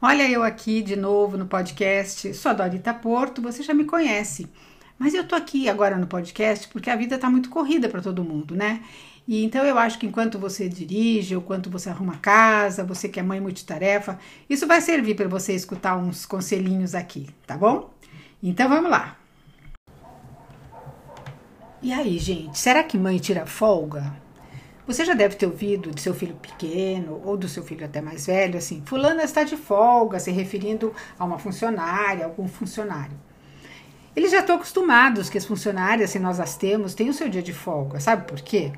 Olha eu aqui de novo no podcast. Sou a Dorita Porto, você já me conhece. Mas eu tô aqui agora no podcast porque a vida tá muito corrida para todo mundo, né? E então eu acho que enquanto você dirige, ou enquanto você arruma casa, você que é mãe multitarefa, isso vai servir para você escutar uns conselhinhos aqui, tá bom? Então vamos lá. E aí, gente, será que mãe tira folga? Você já deve ter ouvido de seu filho pequeno ou do seu filho até mais velho assim: Fulana está de folga, se referindo a uma funcionária, algum funcionário. Eles já estão acostumados que as funcionárias, se nós as temos, têm o seu dia de folga. Sabe por quê?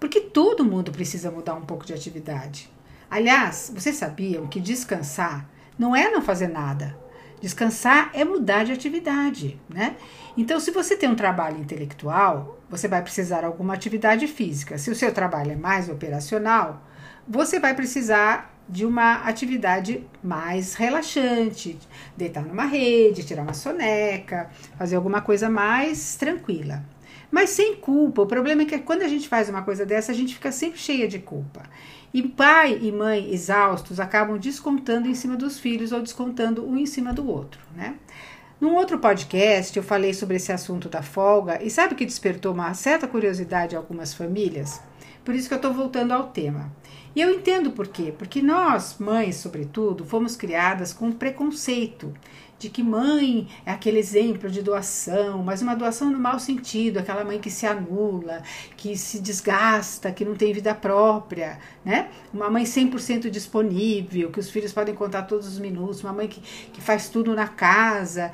Porque todo mundo precisa mudar um pouco de atividade. Aliás, vocês sabiam que descansar não é não fazer nada. Descansar é mudar de atividade, né? Então, se você tem um trabalho intelectual, você vai precisar de alguma atividade física. Se o seu trabalho é mais operacional, você vai precisar de uma atividade mais relaxante, deitar numa rede, tirar uma soneca, fazer alguma coisa mais tranquila. Mas sem culpa. O problema é que quando a gente faz uma coisa dessa, a gente fica sempre cheia de culpa. E pai e mãe exaustos acabam descontando em cima dos filhos ou descontando um em cima do outro, né? Num outro podcast eu falei sobre esse assunto da folga e sabe que despertou uma certa curiosidade em algumas famílias? Por isso que eu estou voltando ao tema. E eu entendo por quê. Porque nós, mães, sobretudo, fomos criadas com preconceito de que mãe é aquele exemplo de doação, mas uma doação no mau sentido, aquela mãe que se anula, que se desgasta, que não tem vida própria, né? Uma mãe 100% disponível, que os filhos podem contar todos os minutos, uma mãe que, que faz tudo na casa.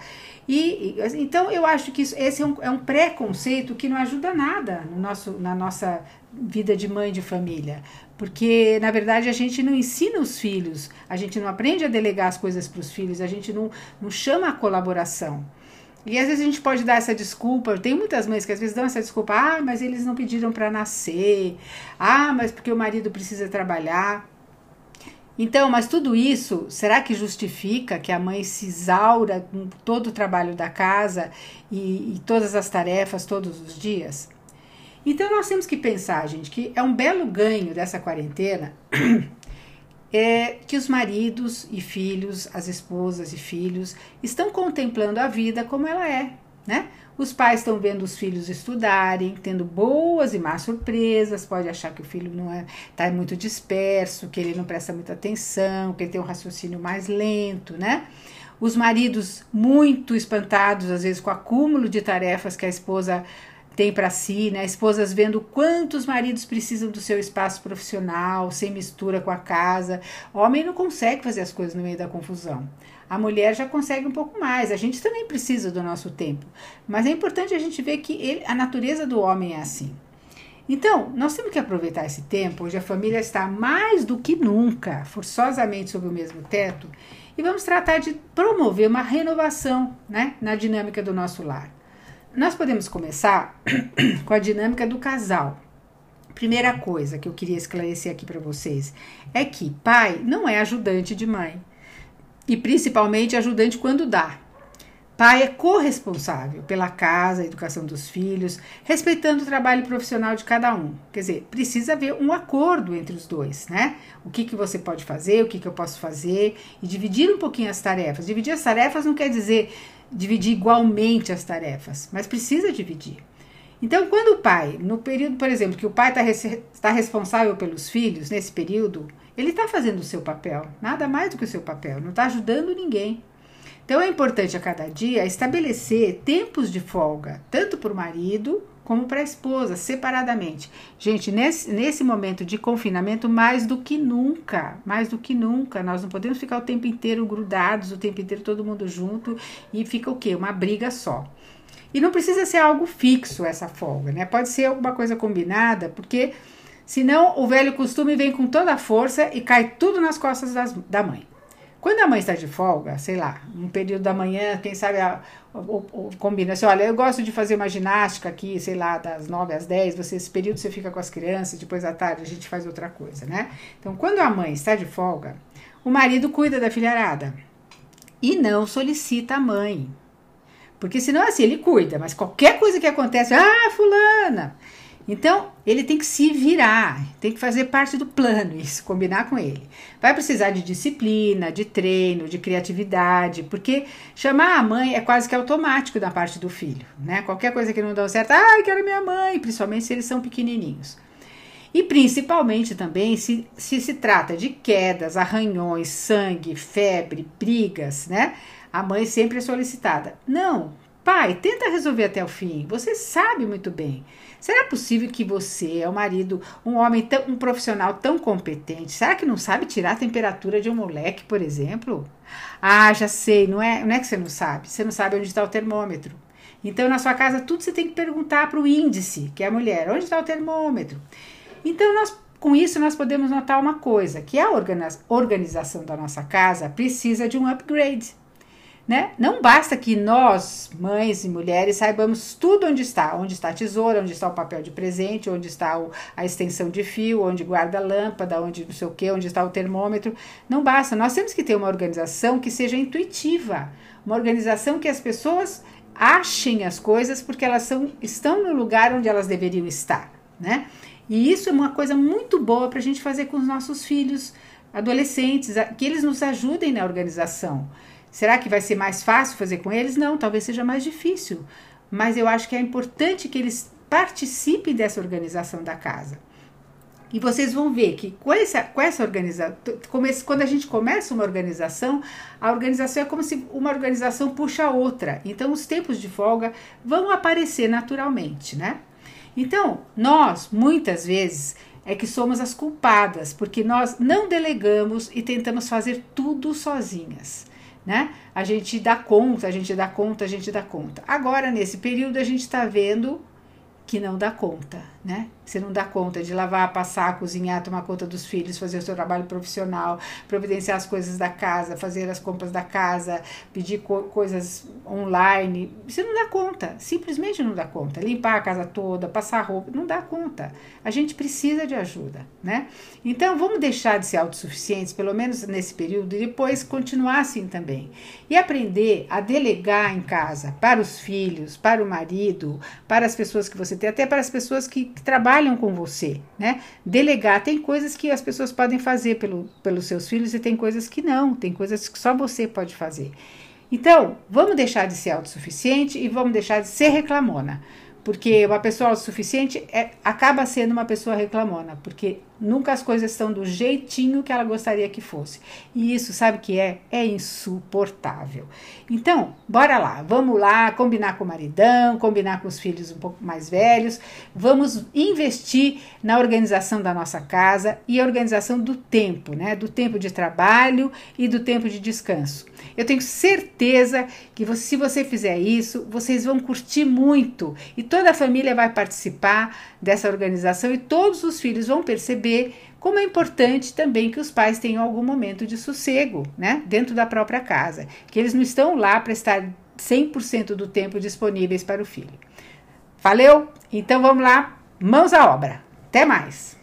E, então eu acho que isso, esse é um, é um preconceito que não ajuda nada no nosso, na nossa vida de mãe de família. Porque, na verdade, a gente não ensina os filhos, a gente não aprende a delegar as coisas para os filhos, a gente não, não chama a colaboração. E às vezes a gente pode dar essa desculpa. Tem muitas mães que às vezes dão essa desculpa. Ah, mas eles não pediram para nascer. Ah, mas porque o marido precisa trabalhar. Então, mas tudo isso, será que justifica que a mãe se exaura com todo o trabalho da casa e, e todas as tarefas todos os dias? Então nós temos que pensar, gente, que é um belo ganho dessa quarentena é que os maridos e filhos, as esposas e filhos estão contemplando a vida como ela é, né? Os pais estão vendo os filhos estudarem, tendo boas e más surpresas, pode achar que o filho não é tá muito disperso, que ele não presta muita atenção, que ele tem um raciocínio mais lento, né? Os maridos muito espantados às vezes com o acúmulo de tarefas que a esposa tem para si, né? Esposas vendo quantos maridos precisam do seu espaço profissional, sem mistura com a casa. Homem não consegue fazer as coisas no meio da confusão. A mulher já consegue um pouco mais. A gente também precisa do nosso tempo. Mas é importante a gente ver que ele, a natureza do homem é assim. Então, nós temos que aproveitar esse tempo, onde a família está mais do que nunca, forçosamente sob o mesmo teto, e vamos tratar de promover uma renovação né, na dinâmica do nosso lar. Nós podemos começar com a dinâmica do casal. Primeira coisa que eu queria esclarecer aqui para vocês é que pai não é ajudante de mãe. E principalmente ajudante quando dá. Pai é corresponsável pela casa, a educação dos filhos, respeitando o trabalho profissional de cada um. Quer dizer, precisa haver um acordo entre os dois, né? O que, que você pode fazer, o que, que eu posso fazer, e dividir um pouquinho as tarefas. Dividir as tarefas não quer dizer dividir igualmente as tarefas, mas precisa dividir. Então, quando o pai, no período, por exemplo, que o pai está tá responsável pelos filhos, nesse período, ele está fazendo o seu papel, nada mais do que o seu papel, não está ajudando ninguém. Então, é importante a cada dia estabelecer tempos de folga, tanto para o marido como para a esposa, separadamente. Gente, nesse, nesse momento de confinamento, mais do que nunca, mais do que nunca, nós não podemos ficar o tempo inteiro grudados, o tempo inteiro todo mundo junto e fica o quê? Uma briga só. E não precisa ser algo fixo essa folga, né? Pode ser alguma coisa combinada, porque senão o velho costume vem com toda a força e cai tudo nas costas das, da mãe. Quando a mãe está de folga, sei lá, um período da manhã, quem sabe a, combina assim, olha, eu gosto de fazer uma ginástica aqui, sei lá, das 9 às 10, você, esse período você fica com as crianças, depois à tarde a gente faz outra coisa, né? Então, quando a mãe está de folga, o marido cuida da filharada e não solicita a mãe. Porque senão assim, ele cuida, mas qualquer coisa que acontece, ah, fulana. Então, ele tem que se virar, tem que fazer parte do plano, isso, combinar com ele. Vai precisar de disciplina, de treino, de criatividade, porque chamar a mãe é quase que automático da parte do filho, né? Qualquer coisa que não dá certo, ah, eu quero minha mãe, principalmente se eles são pequenininhos. E principalmente também se, se se trata de quedas, arranhões, sangue, febre, brigas, né? A mãe sempre é solicitada. Não, pai, tenta resolver até o fim. Você sabe muito bem. Será possível que você um marido, um homem, tão, um profissional tão competente? Será que não sabe tirar a temperatura de um moleque, por exemplo? Ah, já sei, não é, não é que você não sabe. Você não sabe onde está o termômetro. Então, na sua casa, tudo você tem que perguntar para o índice, que é a mulher. Onde está o termômetro? Então, nós, com isso, nós podemos notar uma coisa, que a organização da nossa casa precisa de um upgrade. Né? Não basta que nós, mães e mulheres, saibamos tudo onde está, onde está a tesoura, onde está o papel de presente, onde está o, a extensão de fio, onde guarda a lâmpada, onde não sei o que, onde está o termômetro. Não basta. Nós temos que ter uma organização que seja intuitiva, uma organização que as pessoas achem as coisas porque elas são, estão no lugar onde elas deveriam estar, né? E isso é uma coisa muito boa para a gente fazer com os nossos filhos adolescentes, que eles nos ajudem na organização. Será que vai ser mais fácil fazer com eles? Não, talvez seja mais difícil. Mas eu acho que é importante que eles participem dessa organização da casa. E vocês vão ver que com essa, com essa organização, quando a gente começa uma organização, a organização é como se uma organização puxa a outra. Então, os tempos de folga vão aparecer naturalmente, né? Então, nós, muitas vezes, é que somos as culpadas, porque nós não delegamos e tentamos fazer tudo sozinhas. Né? A gente dá conta, a gente dá conta, a gente dá conta. Agora, nesse período, a gente está vendo que não dá conta, né? Você não dá conta de lavar, passar, cozinhar, tomar conta dos filhos, fazer o seu trabalho profissional, providenciar as coisas da casa, fazer as compras da casa, pedir co coisas online. Você não dá conta, simplesmente não dá conta. Limpar a casa toda, passar roupa, não dá conta. A gente precisa de ajuda, né? Então vamos deixar de ser autossuficientes, pelo menos nesse período, e depois continuar assim também. E aprender a delegar em casa para os filhos, para o marido, para as pessoas que você tem, até para as pessoas que, que trabalham trabalham com você, né? Delegar tem coisas que as pessoas podem fazer pelo, pelos seus filhos e tem coisas que não, tem coisas que só você pode fazer. Então, vamos deixar de ser autossuficiente e vamos deixar de ser reclamona. Porque uma pessoa autossuficiente é, acaba sendo uma pessoa reclamona, porque nunca as coisas estão do jeitinho que ela gostaria que fosse. E isso, sabe que é? É insuportável. Então, bora lá, vamos lá combinar com o maridão, combinar com os filhos um pouco mais velhos, vamos investir na organização da nossa casa e a organização do tempo, né? Do tempo de trabalho e do tempo de descanso. Eu tenho certeza que você, se você fizer isso, vocês vão curtir muito e toda a família vai participar dessa organização e todos os filhos vão perceber como é importante também que os pais tenham algum momento de sossego, né, dentro da própria casa, que eles não estão lá para estar 100% do tempo disponíveis para o filho. Valeu? Então vamos lá, mãos à obra. Até mais.